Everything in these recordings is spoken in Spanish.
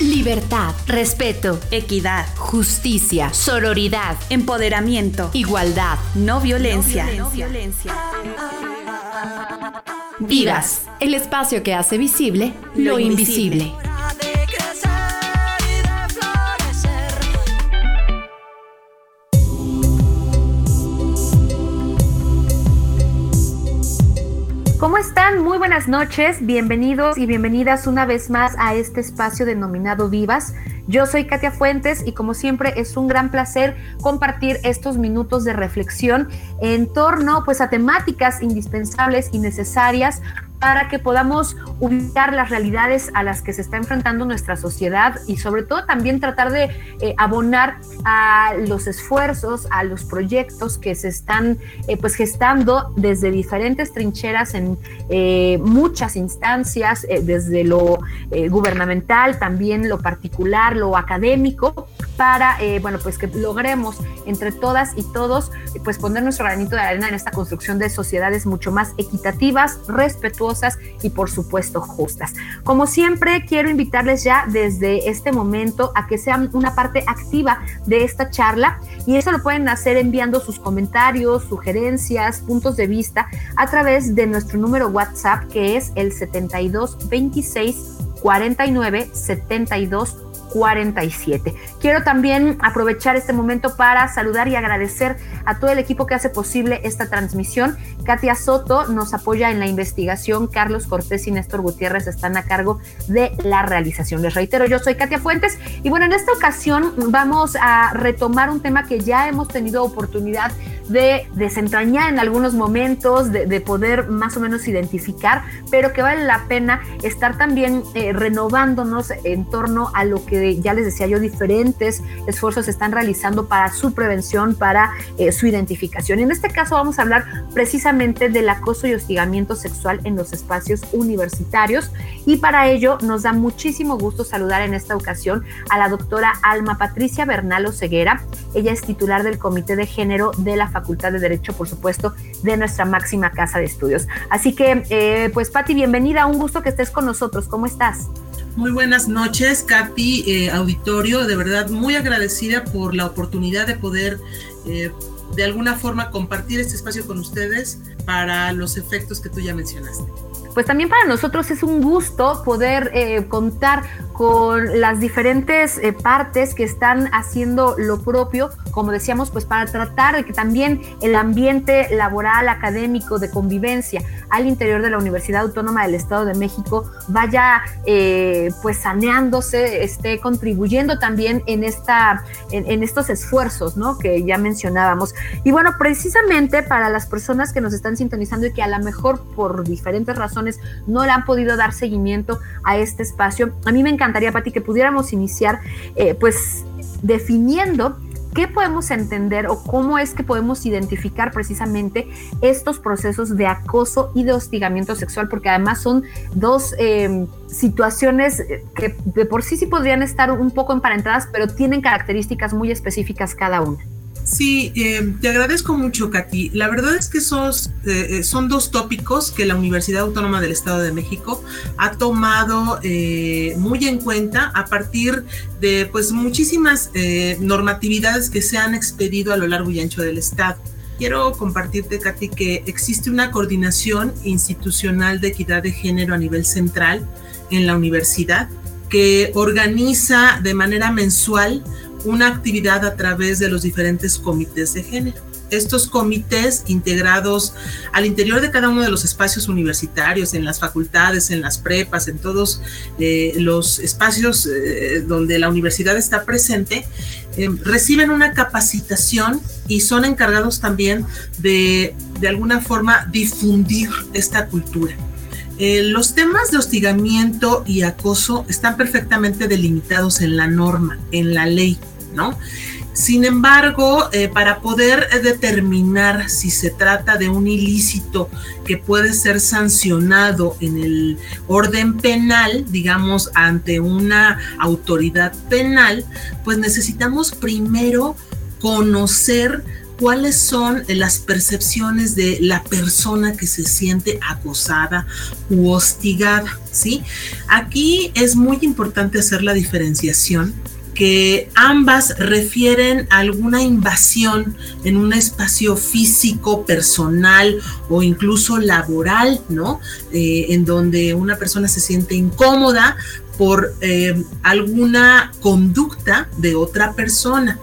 Libertad, respeto, equidad, justicia, sororidad, empoderamiento, igualdad, no violencia. No violencia. Vivas, el espacio que hace visible lo, invisible. ¿Cómo están? Muy buenas noches, bienvenidos y bienvenidas una vez más a este espacio denominado Vivas. Yo soy Katia Fuentes y como siempre es un gran placer compartir estos minutos de reflexión en torno pues a temáticas indispensables y necesarias para que podamos ubicar las realidades a las que se está enfrentando nuestra sociedad y sobre todo también tratar de eh, abonar a los esfuerzos, a los proyectos que se están eh, pues gestando desde diferentes trincheras en eh, muchas instancias, desde lo gubernamental, también lo particular, lo académico, para bueno pues que logremos entre todas y todos pues poner nuestro granito de arena en esta construcción de sociedades mucho más equitativas, respetuosas y por supuesto justas. Como siempre, quiero invitarles ya desde este momento a que sean una parte activa de esta charla y eso lo pueden hacer enviando sus comentarios, sugerencias, puntos de vista a través de nuestro número WhatsApp que es el 72 26 49 72 47. Quiero también aprovechar este momento para saludar y agradecer a todo el equipo que hace posible esta transmisión. Katia Soto nos apoya en la investigación, Carlos Cortés y Néstor Gutiérrez están a cargo de la realización. Les reitero, yo soy Katia Fuentes y bueno, en esta ocasión vamos a retomar un tema que ya hemos tenido oportunidad de desentrañar en algunos momentos, de, poder más o menos identificar, pero que vale la pena estar también eh, renovándonos en torno a lo que ya les decía yo, diferentes esfuerzos se están realizando para su prevención, para eh, su identificación. En este caso vamos a hablar precisamente del acoso y hostigamiento sexual en los espacios universitarios y para ello nos da muchísimo gusto saludar en esta ocasión a la doctora Alma Patricia Bernal Ceguera. Ella es titular del Comité de Género de la Facultad de Derecho, por supuesto, de nuestra máxima casa de estudios. Así que, eh, pues, Patti, bienvenida, un gusto que estés con nosotros. ¿Cómo estás? Muy buenas noches, Katy, eh, auditorio. De verdad, muy agradecida por la oportunidad de poder, eh, de alguna forma, compartir este espacio con ustedes para los efectos que tú ya mencionaste pues también para nosotros es un gusto poder eh, contar con las diferentes eh, partes que están haciendo lo propio, como decíamos, pues para tratar de que también el ambiente laboral, académico, de convivencia al interior de la Universidad Autónoma del Estado de México vaya eh, pues saneándose, esté contribuyendo también en, esta, en, estos esfuerzos ¿no? que ya mencionábamos. Y bueno, precisamente para las personas que nos están sintonizando y que a lo mejor por diferentes razones no le han podido dar seguimiento a este espacio, a mí me encantaría, Pati, que pudiéramos iniciar eh, pues definiendo ¿Qué podemos entender o cómo es que podemos identificar precisamente estos procesos de acoso y de hostigamiento sexual? Porque además son dos em, situaciones que de por sí sí podrían estar un poco emparentadas, pero tienen características muy específicas cada una. Sí, eh, te agradezco mucho, Katy. La verdad es que eh, eh, son dos tópicos que la Universidad Autónoma del Estado de México ha tomado muy en cuenta a partir de pues muchísimas normatividades que se han expedido a lo largo y ancho del Estado. Quiero compartirte, Katy, que existe una coordinación institucional de equidad de género a nivel central en la universidad que organiza de manera mensual una actividad a través de los diferentes comités de género. Estos comités integrados al interior de cada uno de los espacios universitarios, en las facultades, en las prepas, en todos eh, los espacios eh, donde la universidad está presente, eh, reciben una capacitación y son encargados también de, de alguna forma, difundir esta cultura. los temas de hostigamiento y acoso están perfectamente delimitados en la norma, en la ley. ¿No? Sin embargo, eh, para poder determinar si se trata de un ilícito que puede ser sancionado en el orden penal, digamos, ante una autoridad penal, pues necesitamos primero conocer cuáles son las percepciones de la persona que se siente acosada u hostigada, ¿sí? Aquí es muy importante hacer la diferenciación que ambas refieren a alguna invasión en un espacio físico, personal o incluso laboral, ¿no? Eh, en donde una persona se siente incómoda por eh, alguna conducta de otra persona.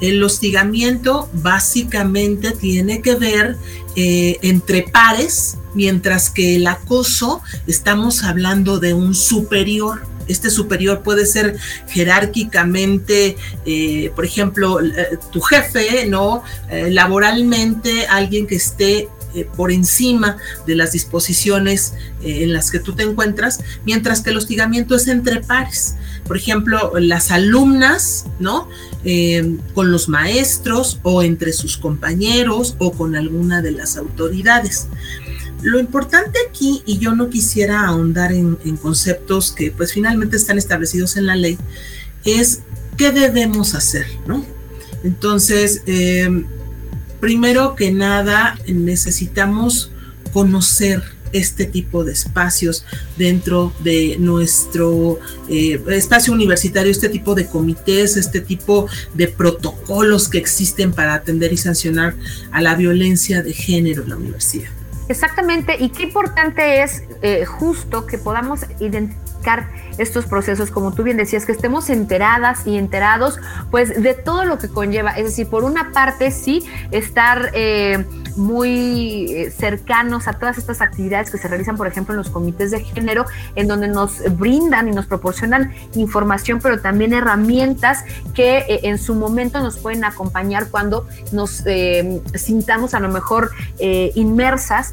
El hostigamiento básicamente tiene que ver eh, entre pares, mientras que el acoso estamos hablando de un superior. Este superior puede ser jerárquicamente, eh, por ejemplo, tu jefe, ¿no? laboralmente, alguien que esté por encima de las disposiciones en las que tú te encuentras, mientras que el hostigamiento es entre pares. Por ejemplo, las alumnas, ¿no? Eh, con los maestros o entre sus compañeros o con alguna de las autoridades. Lo importante aquí, y yo no quisiera ahondar en, conceptos que pues finalmente están establecidos en la ley, es qué debemos hacer, ¿no? Entonces, eh, primero que nada, necesitamos conocer este tipo de espacios dentro de nuestro eh, espacio universitario, este tipo de comités, este tipo de protocolos que existen para atender y sancionar a la violencia de género en la universidad. Exactamente, y qué importante es eh, justo que podamos identificar estos procesos, como tú bien decías, que estemos enteradas y enterados, pues de todo lo que conlleva. Es decir, por una parte, sí, estar eh, muy eh, cercanos a todas estas actividades que se realizan, por ejemplo, en los comités de género, en donde nos brindan y nos proporcionan información, pero también herramientas que eh, en su momento nos pueden acompañar cuando nos eh, sintamos a lo mejor inmersas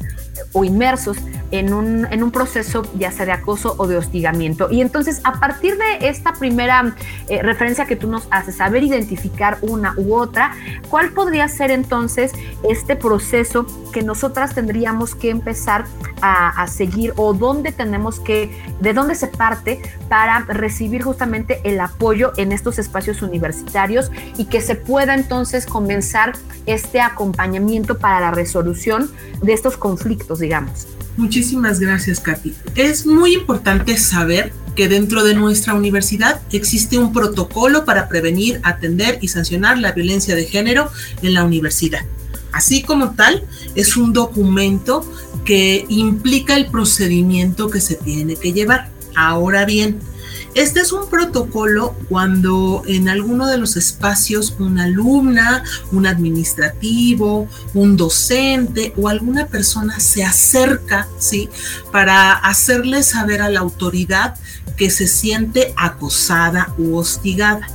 o inmersos en un, en un proceso ya sea de acoso o de hostigamiento. Y entonces, a partir de esta primera eh, referencia que tú nos haces, saber identificar una u otra, ¿cuál podría ser entonces este proceso que nosotras tendríamos que empezar a, a seguir o dónde tenemos que, de dónde se parte para recibir justamente el apoyo en estos espacios universitarios y que se pueda entonces comenzar este acompañamiento para la resolución de estos conflictos, digamos? Muchísimas gracias, Katy. Es muy importante saber que dentro de nuestra universidad existe un protocolo para prevenir, atender y sancionar la violencia de género en la universidad. Así como tal, es un documento que implica el procedimiento que se tiene que llevar. Ahora bien, este es un protocolo cuando en alguno de los espacios una alumna, un administrativo, un docente o alguna persona se acerca, ¿sí? Para hacerle saber a la autoridad que se siente acosada u hostigada.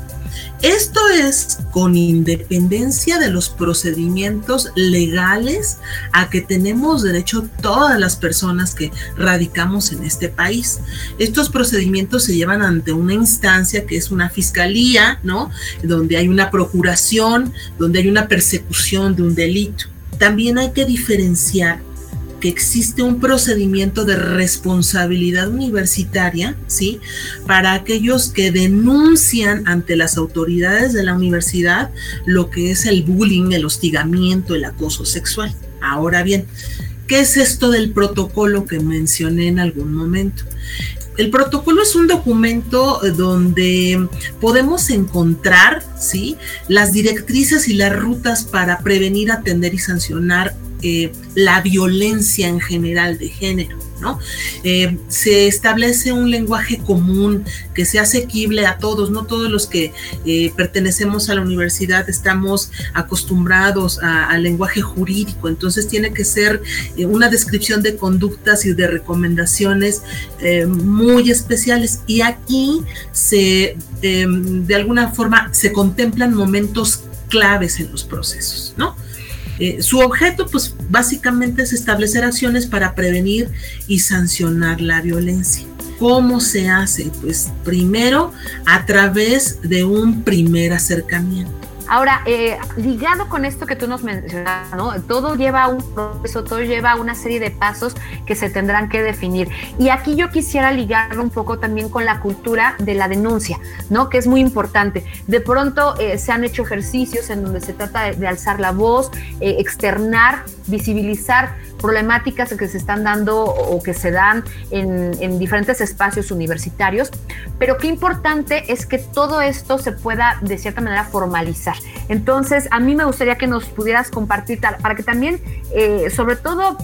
Esto es con independencia de los procedimientos legales a que tenemos derecho todas las personas que radicamos en este país. Estos procedimientos se llevan ante una instancia que es una fiscalía, ¿no? Donde hay una procuración, donde hay una persecución de un delito. También hay que diferenciar que existe un procedimiento de responsabilidad universitaria, ¿sí? Para aquellos que denuncian ante las autoridades de la universidad lo que es el bullying, el hostigamiento, el acoso sexual. Ahora bien, ¿qué es esto del protocolo que mencioné en algún momento? El protocolo es un documento donde podemos encontrar ¿sí? las directrices y las rutas para prevenir, atender y sancionar eh, la violencia en general de género. ¿no? Eh, se establece un lenguaje común que sea asequible a todos, no todos los que eh, pertenecemos a la universidad estamos acostumbrados al lenguaje jurídico, entonces tiene que ser una descripción de conductas y de recomendaciones muy especiales y aquí se, de alguna forma, se contemplan momentos claves en los procesos, ¿no? Eh, su objeto, pues básicamente es establecer acciones para prevenir y sancionar la violencia. ¿Cómo se hace? Pues primero a través de un primer acercamiento. Ahora, eh, ligado con esto que tú nos mencionas, ¿no? Todo lleva un proceso, todo lleva una serie de pasos que se tendrán que definir. Y aquí yo quisiera ligarlo un poco también con la cultura de la denuncia, ¿no? Que es muy importante. De pronto eh, se han hecho ejercicios en donde se trata de, alzar la voz, eh, externar, visibilizar problemáticas que se están dando o que se dan en, diferentes espacios universitarios, pero qué importante es que todo esto se pueda de cierta manera formalizar. Entonces, a mí me gustaría que nos pudieras compartir para que también, eh, sobre todo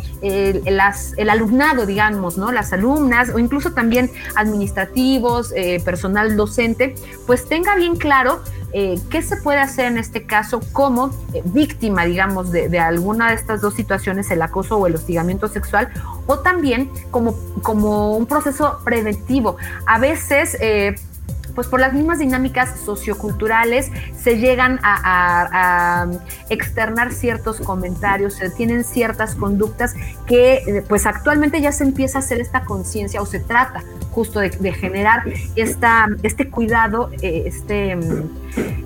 las, el alumnado, digamos, ¿no? las alumnas o incluso también administrativos, eh, personal docente, pues tenga bien claro eh, ¿qué se puede hacer en este caso como eh, víctima, digamos, de, alguna de estas dos situaciones, el acoso o el hostigamiento sexual, o también como, como un proceso preventivo? A veces... Eh, pues por las mismas dinámicas socioculturales se llegan a, externar ciertos comentarios, se tienen ciertas conductas que pues actualmente ya se empieza a hacer esta conciencia o se trata justo de, generar esta, este cuidado, eh, este,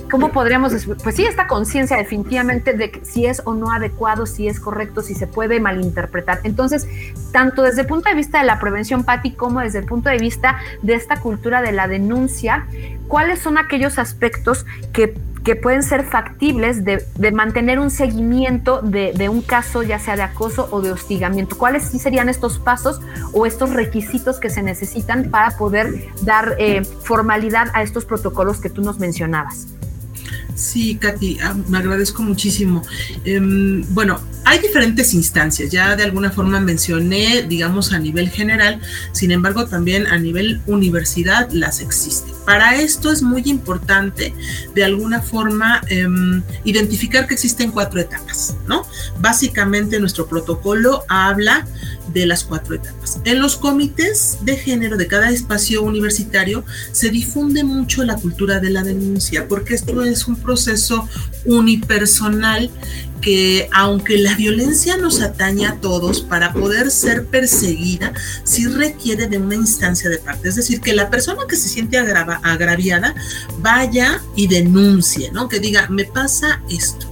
¿cómo podríamos Pues sí, esta conciencia definitivamente de si es o no adecuado, si es correcto, si se puede malinterpretar. Entonces, tanto desde el punto de vista de la prevención, Patti, como desde el punto de vista de esta cultura de la denuncia, ¿cuáles son aquellos aspectos que que pueden ser factibles de, mantener un seguimiento de, un caso, ya sea de acoso o de hostigamiento. ¿Cuáles sí serían estos pasos o estos requisitos que se necesitan para poder dar eh, formalidad a estos protocolos que tú nos mencionabas? Sí, Katy, ah, me agradezco muchísimo. Em, bueno, hay diferentes instancias, ya de alguna forma mencioné, digamos, a nivel general, sin embargo, también a nivel universidad las existen. Para esto es muy importante, de alguna forma, em, identificar que existen cuatro etapas, ¿no? Básicamente nuestro protocolo habla de las cuatro etapas. En los comités de género de cada espacio universitario se difunde mucho la cultura de la denuncia, porque esto es un proceso unipersonal que aunque la violencia nos atañe a todos, para poder ser perseguida, sí requiere de una instancia de parte. Es decir, que la persona que se siente agraviada vaya y denuncie, ¿no? Que diga, me pasa esto.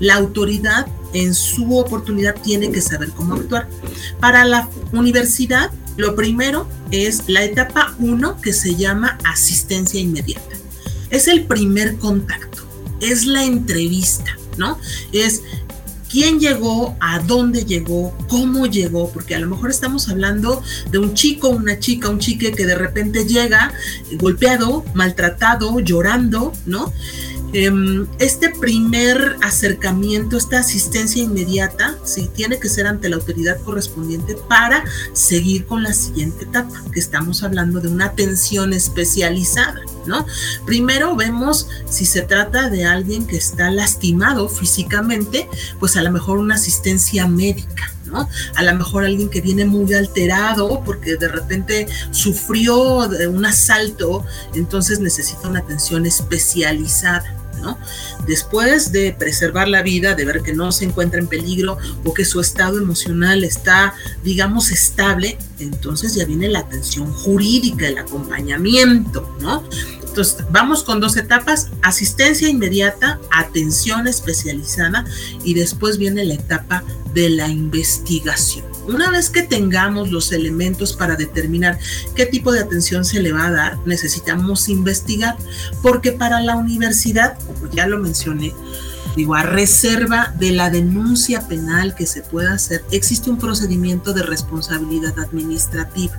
La autoridad en su oportunidad tiene que saber cómo actuar. Para la universidad, lo primero es la etapa 1 que se llama asistencia inmediata. Es el primer contacto, es la entrevista, ¿no? Es quién llegó, a dónde llegó, cómo llegó, porque a lo mejor estamos hablando de un chico, una chica, un chique que de repente llega golpeado, maltratado, llorando, ¿no? Em, este primer acercamiento, esta asistencia inmediata, sí, tiene que ser ante la autoridad correspondiente para seguir con la siguiente etapa, que estamos hablando de una atención especializada, ¿no? Primero vemos si se trata de alguien que está lastimado físicamente, pues a lo mejor una asistencia médica, ¿no? A lo mejor alguien que viene muy alterado porque de repente sufrió un asalto, entonces necesita una atención especializada. Después de preservar la vida, de ver que no se encuentra en peligro o que su estado emocional está, digamos, estable, entonces ya viene la atención jurídica, el acompañamiento, ¿no? Entonces, vamos con dos etapas, asistencia inmediata, atención especializada y después viene la etapa de la investigación. Una vez que tengamos los elementos para determinar qué tipo de atención se le va a dar, necesitamos investigar, porque para la universidad, como ya lo mencioné, digo, a reserva de la denuncia penal que se pueda hacer, existe un procedimiento de responsabilidad administrativa.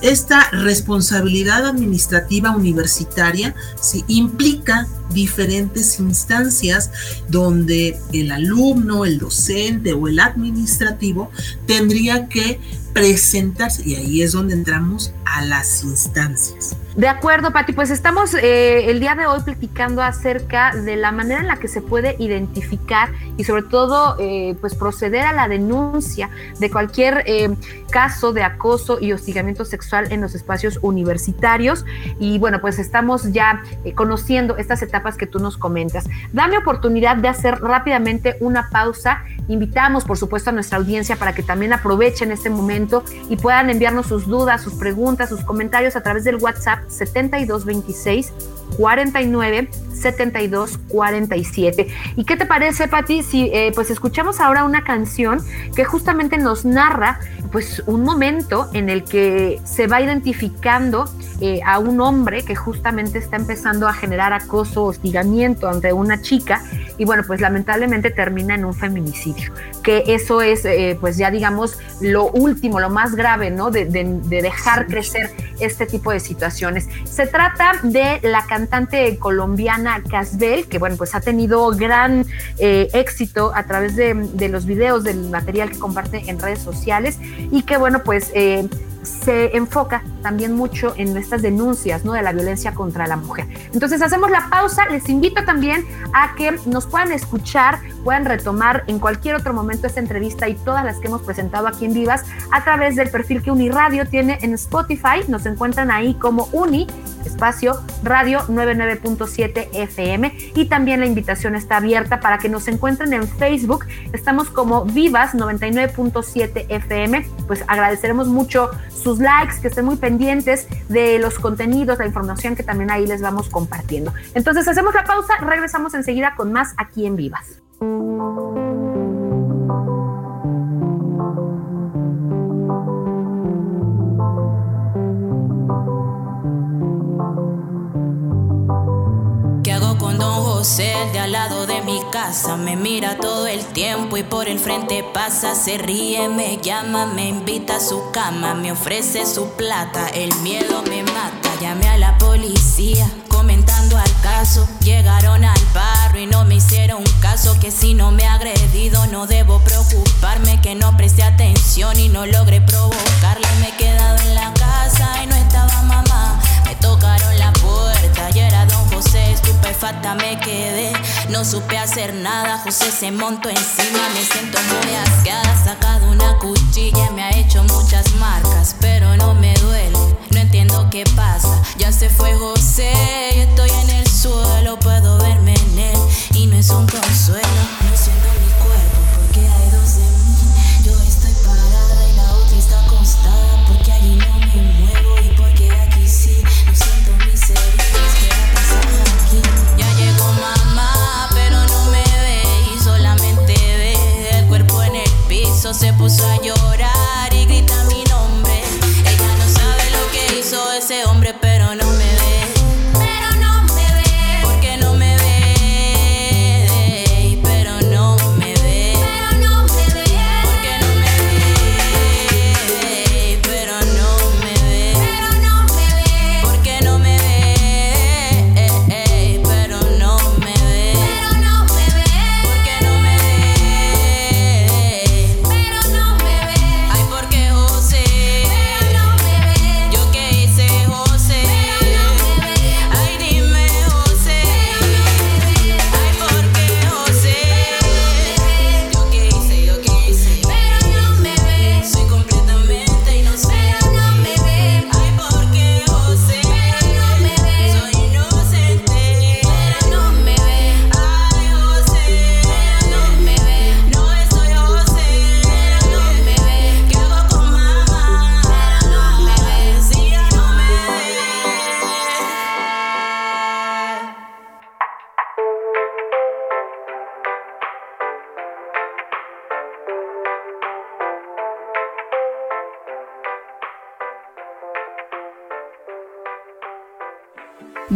Esta responsabilidad administrativa universitaria sí, implica diferentes instancias donde el alumno, el docente o el administrativo tendría que presentarse y ahí es donde entramos a las instancias. De acuerdo, Pati, pues estamos eh, el día de hoy platicando acerca de la manera en la que se puede identificar y sobre todo eh, pues proceder a la denuncia de cualquier eh, caso de acoso y hostigamiento sexual en los espacios universitarios y bueno pues estamos ya conociendo estas etapas que tú nos comentas. Dame oportunidad de hacer rápidamente una pausa. Invitamos por supuesto a nuestra audiencia para que también aprovechen este momento y puedan enviarnos sus dudas, sus preguntas, sus comentarios a través del WhatsApp 7226 49 72 47. ¿Y qué te parece, Patti, si eh, pues escuchamos ahora una canción que justamente nos narra pues un momento en el que se va identificando eh, a un hombre que justamente está empezando a generar acoso, hostigamiento ante una chica y bueno, pues lamentablemente termina en un feminicidio, que eso es eh, pues ya digamos lo último, lo más grave, ¿no? De, dejar crecer este tipo de situaciones. Se trata de la cantante colombiana Casbel, que bueno, pues ha tenido gran eh, éxito a través de, los videos, del material que comparte en redes sociales y que bueno, pues se enfoca también mucho en estas denuncias ¿no? de la violencia contra la mujer. Entonces hacemos la pausa, les invito también a que nos puedan escuchar, puedan retomar en cualquier otro momento esta entrevista y todas las que hemos presentado aquí en Vivas a través del perfil que Uniradio tiene en Spotify, nos encuentran ahí como Uni, espacio Radio 99.7 FM y también la invitación está abierta para que nos encuentren en Facebook, estamos como Vivas 99.7 FM, pues agradeceremos mucho sus likes, que estén muy pendientes de los contenidos, la información que también ahí les vamos compartiendo. Entonces hacemos la pausa, regresamos enseguida con más aquí en Vivas. El de al lado de mi casa, me mira todo el tiempo y por el frente pasa, se ríe, me llama, me invita a su cama, me ofrece su plata, el miedo me mata, llamé a la policía comentando al caso, llegaron al barrio y no me hicieron caso, que si no me ha agredido no debo preocuparme, que no preste atención y no logré provocarle, me he quedado en la casa y no estaba José, estupefacta me quedé. No supe hacer nada, José se montó encima. Me siento muy asqueada, sacado una cuchilla. Me ha hecho muchas marcas, pero no me duele. No entiendo qué pasa. Ya se fue José, estoy en el suelo. Puedo verme en él y no es un consuelo. No siento Se puso a llorar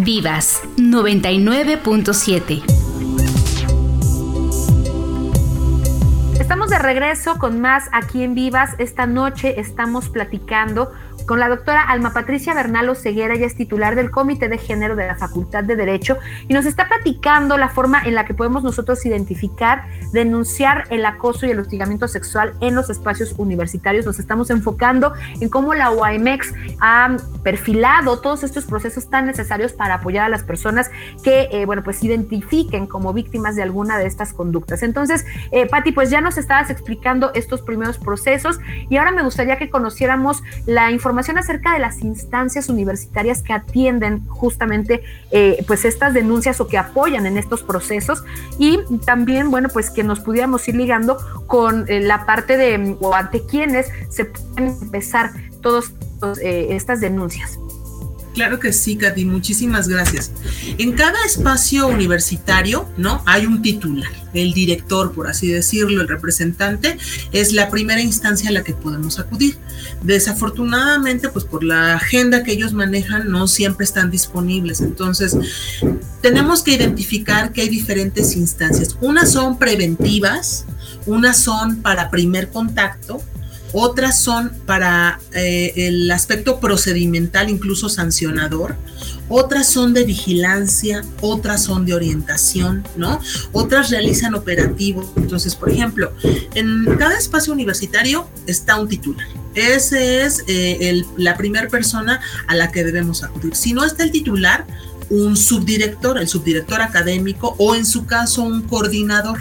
Vivas 99.7. Estamos de regreso con más aquí en Vivas. Esta noche estamos platicando con la doctora Alma Patricia Bernal Ceguera, ella es titular del Comité de Género de la Facultad de Derecho y nos está platicando la forma en la que podemos nosotros identificar, denunciar el acoso y el hostigamiento sexual en los espacios universitarios. Nos estamos enfocando en cómo la UAMX ha perfilado todos estos procesos tan necesarios para apoyar a las personas que, eh, bueno, pues identifiquen como víctimas de alguna de estas conductas. Entonces, eh, pues ya nos estabas explicando estos primeros procesos y ahora me gustaría que conociéramos la información acerca de las instancias universitarias que atienden justamente eh, pues estas denuncias o que apoyan en estos procesos y también, bueno, pues que nos pudiéramos ir ligando con eh, la parte de o ante quienes se pueden empezar todas eh, estas denuncias. Claro que sí, Katy, muchísimas gracias. En cada espacio universitario, ¿no? Hay un titular, el director, por así decirlo, el representante, es la primera instancia a la que podemos acudir. Desafortunadamente, pues por la agenda que ellos manejan, no siempre están disponibles. Entonces, tenemos que identificar que hay diferentes instancias. Unas son preventivas, unas son para primer contacto, otras son para eh, el aspecto procedimental, incluso sancionador, otras son de vigilancia, otras son de orientación, ¿no? Otras realizan operativos. Entonces, por ejemplo, en cada espacio universitario está un titular. Ese es eh, la primera persona a la que debemos acudir. Si no está el titular, un subdirector, el subdirector académico o en su caso un coordinador.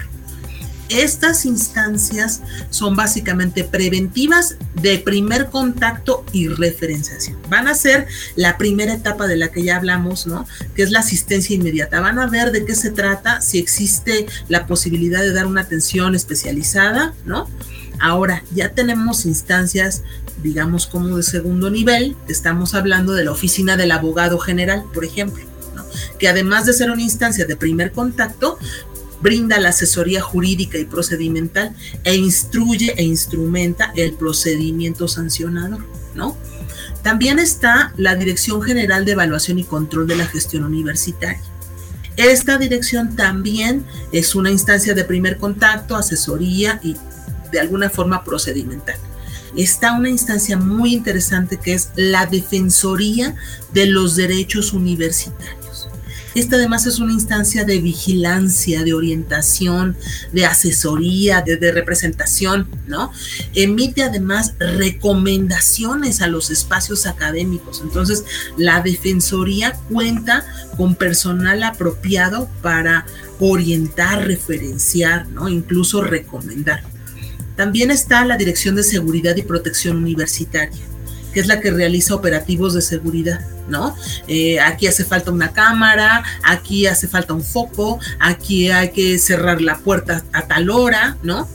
Estas instancias son básicamente preventivas de primer contacto y referenciación. Van a ser la primera etapa de la que ya hablamos, ¿no? Que es la asistencia inmediata. Van a ver de qué se trata, si existe la posibilidad de dar una atención especializada, ¿no? Ahora, ya tenemos instancias, digamos, como de segundo nivel, estamos hablando de la oficina del abogado general, por ejemplo, que además de ser una instancia de primer contacto, brinda la asesoría jurídica y procedimental e instruye e instrumenta el procedimiento sancionador, ¿no? También está la Dirección General de Evaluación y Control de la Gestión Universitaria. Esta dirección también es una instancia de primer contacto, asesoría y de alguna forma procedimental. Está una instancia muy interesante que es la Defensoría de los Derechos Universitarios. Esta además es una instancia de vigilancia, de orientación, de asesoría, de, representación, ¿no? Emite además recomendaciones a los espacios académicos. Entonces, la Defensoría cuenta con personal apropiado para orientar, referenciar, ¿no? Incluso recomendar. También está la Dirección de Seguridad y Protección Universitaria que es la que realiza operativos de seguridad, ¿no? Eh, aquí hace falta una cámara, aquí hace falta un foco, aquí hay que cerrar la puerta a tal hora, ¿no?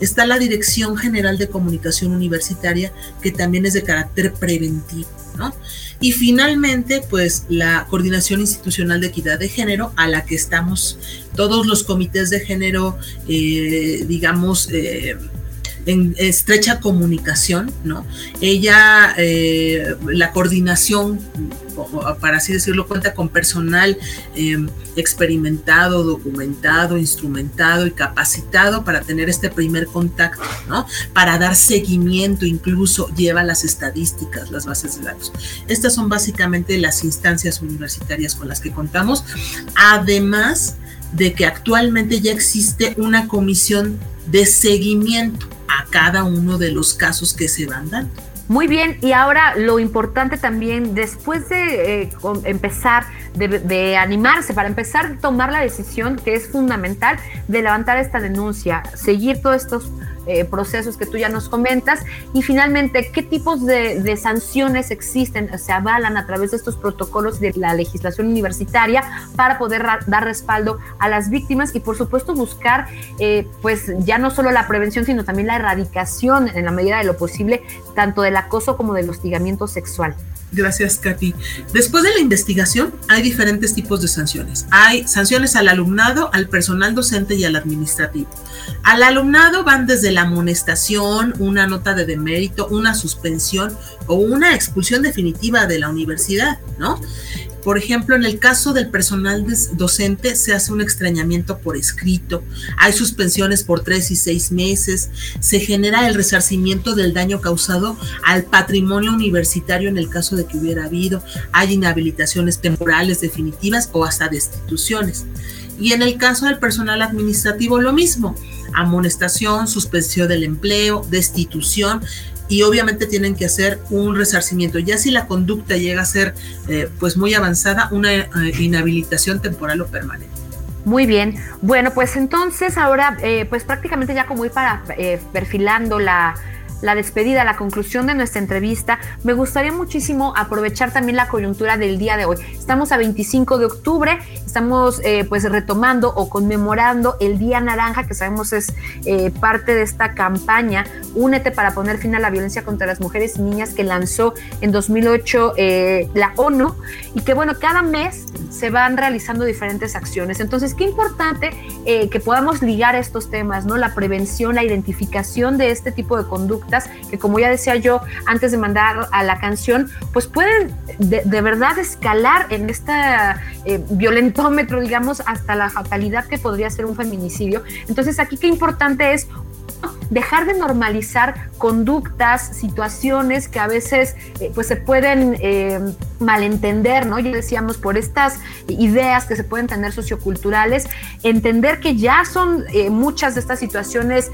Está la Dirección General de Comunicación Universitaria, que también es de carácter preventivo, ¿no? Y finalmente, pues la Coordinación Institucional de Equidad de Género, a la que estamos todos los comités de género, eh, digamos, eh, en estrecha comunicación, ¿no? Ella, eh, la coordinación, para así decirlo, cuenta con personal em, experimentado, documentado, instrumentado y capacitado para tener este primer contacto, ¿no? Para dar seguimiento, incluso lleva las estadísticas, las bases de datos. Estas son básicamente las instancias universitarias con las que contamos, además de que actualmente ya existe una comisión de seguimiento a cada uno de los casos que se van dando. Muy bien, y ahora lo importante también, después de eh, empezar, de, animarse, para empezar a tomar la decisión que es fundamental de levantar esta denuncia, seguir todos estos eh, procesos que tú ya nos comentas. Y finalmente, ¿qué tipos de, sanciones existen, se avalan a través de estos protocolos de la legislación universitaria para poder dar respaldo a las víctimas y, por supuesto, buscar, eh, pues, ya no solo la prevención, sino también la erradicación en la medida de lo posible, tanto del acoso como del hostigamiento sexual? Gracias, Katy. Después de la investigación, hay diferentes tipos de sanciones. Hay sanciones al alumnado, al personal docente y al administrativo. Al alumnado van desde la amonestación, una nota de demérito, una suspensión o una expulsión definitiva de la universidad, ¿no? Por ejemplo, en el caso del personal docente se hace un extrañamiento por escrito, hay suspensiones por tres y seis meses, se genera el resarcimiento del daño causado al patrimonio universitario en el caso de que hubiera habido, hay inhabilitaciones temporales definitivas o hasta destituciones. Y en el caso del personal administrativo lo mismo, amonestación, suspensión del empleo, destitución y obviamente tienen que hacer un resarcimiento. Ya si la conducta llega a ser eh, pues muy avanzada, una eh, inhabilitación temporal o permanente. Muy bien, bueno pues entonces ahora eh, pues prácticamente ya como ir para perfilando la, la despedida, la conclusión de nuestra entrevista, me gustaría muchísimo aprovechar también la coyuntura del día de hoy. Estamos a 25 de octubre, estamos eh, pues retomando o conmemorando el Día Naranja, que sabemos es eh, parte de esta campaña Únete para poner fin a la violencia contra las mujeres y niñas que lanzó en 2008 eh, la ONU y que bueno, cada mes se van realizando diferentes acciones. Entonces, qué importante que podamos ligar estos temas, ¿no? La prevención, la identificación de este tipo de que como ya decía yo antes de mandar a la canción, pues pueden de, verdad escalar en este violentómetro, digamos, hasta la fatalidad que podría ser un feminicidio. Entonces aquí qué importante es dejar de normalizar conductas, situaciones que a veces eh, pues se pueden eh, malentender, ¿no? Ya decíamos, por estas ideas que se pueden tener socioculturales, entender que ya son eh, muchas de estas situaciones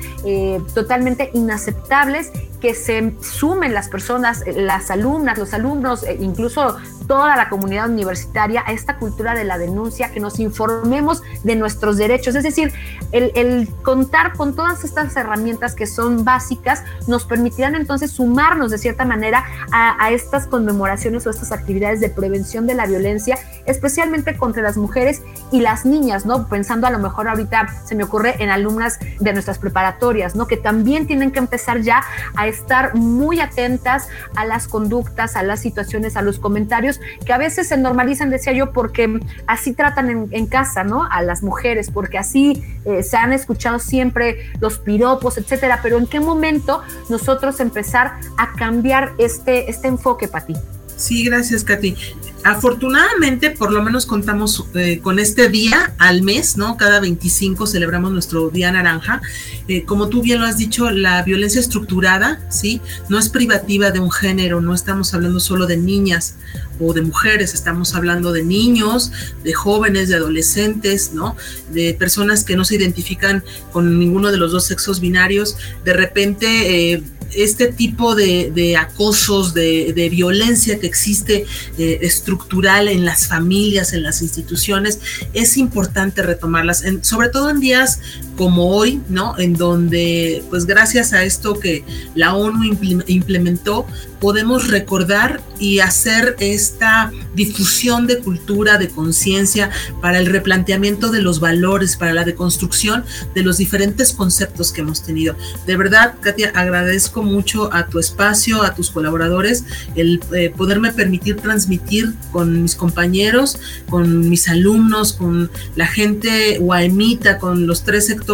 totalmente inaceptables que se sumen las personas, las alumnas, los alumnos, incluso toda la comunidad universitaria a esta cultura de la denuncia, que nos informemos de nuestros derechos. Es decir, el, contar con todas estas herramientas que son básicas nos permitirán entonces sumarnos de cierta manera a, estas conmemoraciones o estas actividades de prevención de la violencia, especialmente contra las mujeres y las niñas, ¿no? Pensando a lo mejor ahorita se me ocurre en alumnas de nuestras preparatorias, ¿no? Que también tienen que empezar ya a estar muy atentas a las conductas, a las situaciones, a los comentarios que a veces se normalizan, decía yo, porque así tratan en, casa, ¿no? A las mujeres, porque así eh, se han escuchado siempre los piropos, Pero ¿en qué momento nosotros empezar a cambiar este, este enfoque, Pati? Sí, gracias, Katy. Afortunadamente, por lo menos contamos eh, con este día al mes, ¿no? Cada 25 celebramos nuestro Día Naranja. Eh, como tú bien lo has dicho, la violencia estructurada, ¿sí? No es privativa de un género, no estamos hablando solo de niñas o de mujeres, estamos hablando de niños, de jóvenes, de adolescentes, ¿no? De personas que no se identifican con ninguno de los dos sexos binarios. De repente, eh, este tipo de, acosos, de, violencia que existe eh, estructural en las familias, en las instituciones, es importante retomarlas, sobre todo en días como hoy, ¿no? En donde, pues gracias a esto que la ONU implementó, podemos recordar y hacer esta difusión de cultura, de conciencia, para el replanteamiento de los valores, para la deconstrucción de los diferentes conceptos que hemos tenido. De verdad, Katia, agradezco mucho a tu espacio, a tus colaboradores, el eh, poderme permitir transmitir con mis compañeros, con mis alumnos, con la gente guaemita, con los tres sectores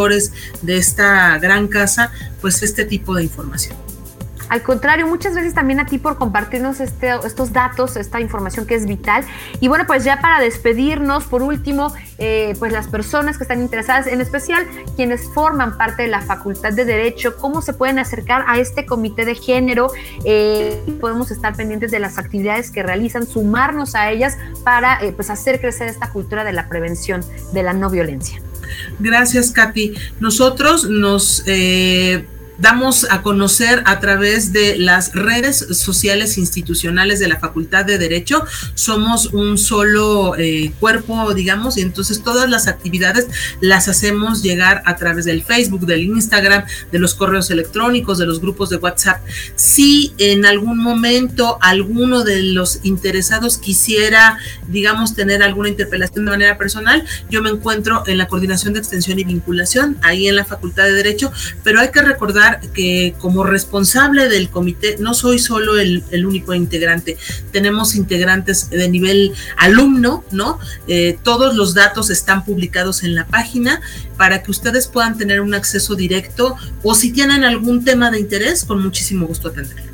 de esta gran casa, pues este tipo de información. Al contrario, muchas veces también a ti por compartirnos este, estos datos, esta información que es vital. Y bueno, pues ya para despedirnos, por último, eh, pues las personas que están interesadas, en especial quienes forman parte de la Facultad de Derecho, cómo se pueden acercar a este comité de género. Eh, podemos estar pendientes de las actividades que realizan, sumarnos a ellas para eh, pues hacer crecer esta cultura de la prevención de la no violencia. Gracias, Katy. Nosotros nos damos a conocer a través de las redes sociales institucionales de la Facultad de Derecho. Somos un solo eh, cuerpo, digamos, y entonces todas las actividades las hacemos llegar a través del Facebook, del Instagram, de los correos electrónicos, de los grupos de WhatsApp. Si en algún momento alguno de los interesados quisiera, digamos, tener alguna interpelación de manera personal, yo me encuentro en la coordinación de extensión y vinculación, ahí en la Facultad de Derecho, pero hay que recordar que como responsable del comité no soy solo el, único integrante, tenemos integrantes de nivel alumno, ¿no? Eh, todos los datos están publicados en la página para que ustedes puedan tener un acceso directo o si tienen algún tema de interés, con muchísimo gusto atenderlo.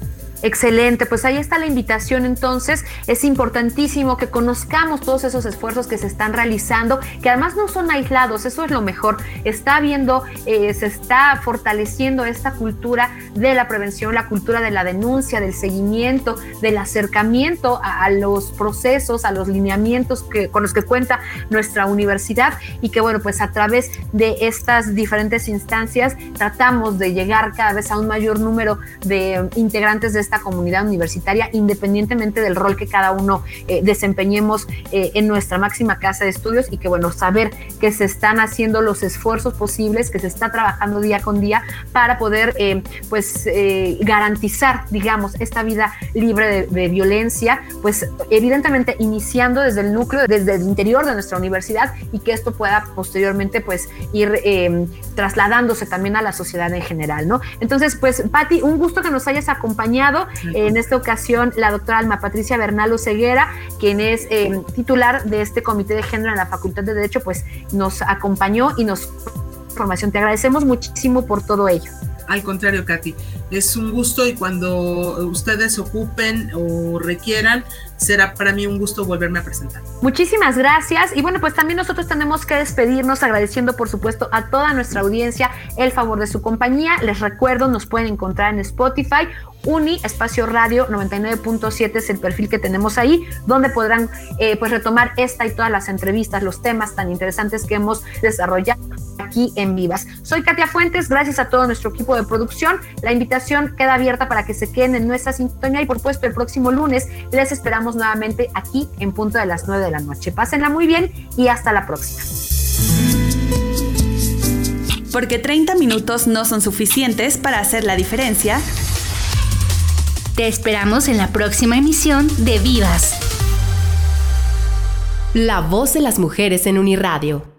Excelente, pues ahí está la invitación entonces. Es importantísimo que conozcamos todos esos esfuerzos que se están realizando, que además no son aislados, eso es lo mejor. Está viendo, eh, se está fortaleciendo esta cultura de la prevención, la cultura de la denuncia, del seguimiento, del acercamiento a, los procesos, a los lineamientos que, con los que cuenta nuestra universidad y que bueno, pues a través de estas diferentes instancias tratamos de llegar cada vez a un mayor número de integrantes de esta esta comunidad universitaria, independientemente del rol que cada uno eh, desempeñemos eh, en nuestra máxima casa de estudios y que bueno, saber que se están haciendo los esfuerzos posibles, que se está trabajando día con día para poder eh, pues garantizar, digamos, esta vida libre de, violencia, pues evidentemente iniciando desde el núcleo, desde el interior de nuestra universidad y que esto pueda posteriormente pues ir trasladándose también a la sociedad en general, ¿no? Entonces, pues, Patti, un gusto que nos hayas acompañado. En esta ocasión, la doctora Alma Patricia Bernal Ceguera, quien es eh, titular de este Comité de Género en la Facultad de Derecho, pues nos acompañó y nos información. Te agradecemos muchísimo por todo ello. Al contrario, Katy, es un gusto y cuando ustedes ocupen o requieran, será para mí un gusto volverme a presentar. Muchísimas gracias. Y bueno, pues también nosotros tenemos que despedirnos agradeciendo, por supuesto, a toda nuestra audiencia el favor de su compañía. Les recuerdo, nos pueden encontrar en Spotify. Uni Espacio Radio 99.7 es el perfil que tenemos ahí, donde podrán eh, pues retomar esta y todas las entrevistas, los temas tan interesantes que hemos desarrollado aquí en Vivas. Soy Katia Fuentes, gracias a todo nuestro equipo de producción. La invitación queda abierta para que se queden en nuestra sintonía y por supuesto el próximo lunes les esperamos nuevamente aquí en punto de las 9 de la noche. Pásenla muy bien y hasta la próxima. Porque 30 minutos no son suficientes para hacer la diferencia. Te esperamos en la próxima emisión de Vivas. La voz de las mujeres en Uniradio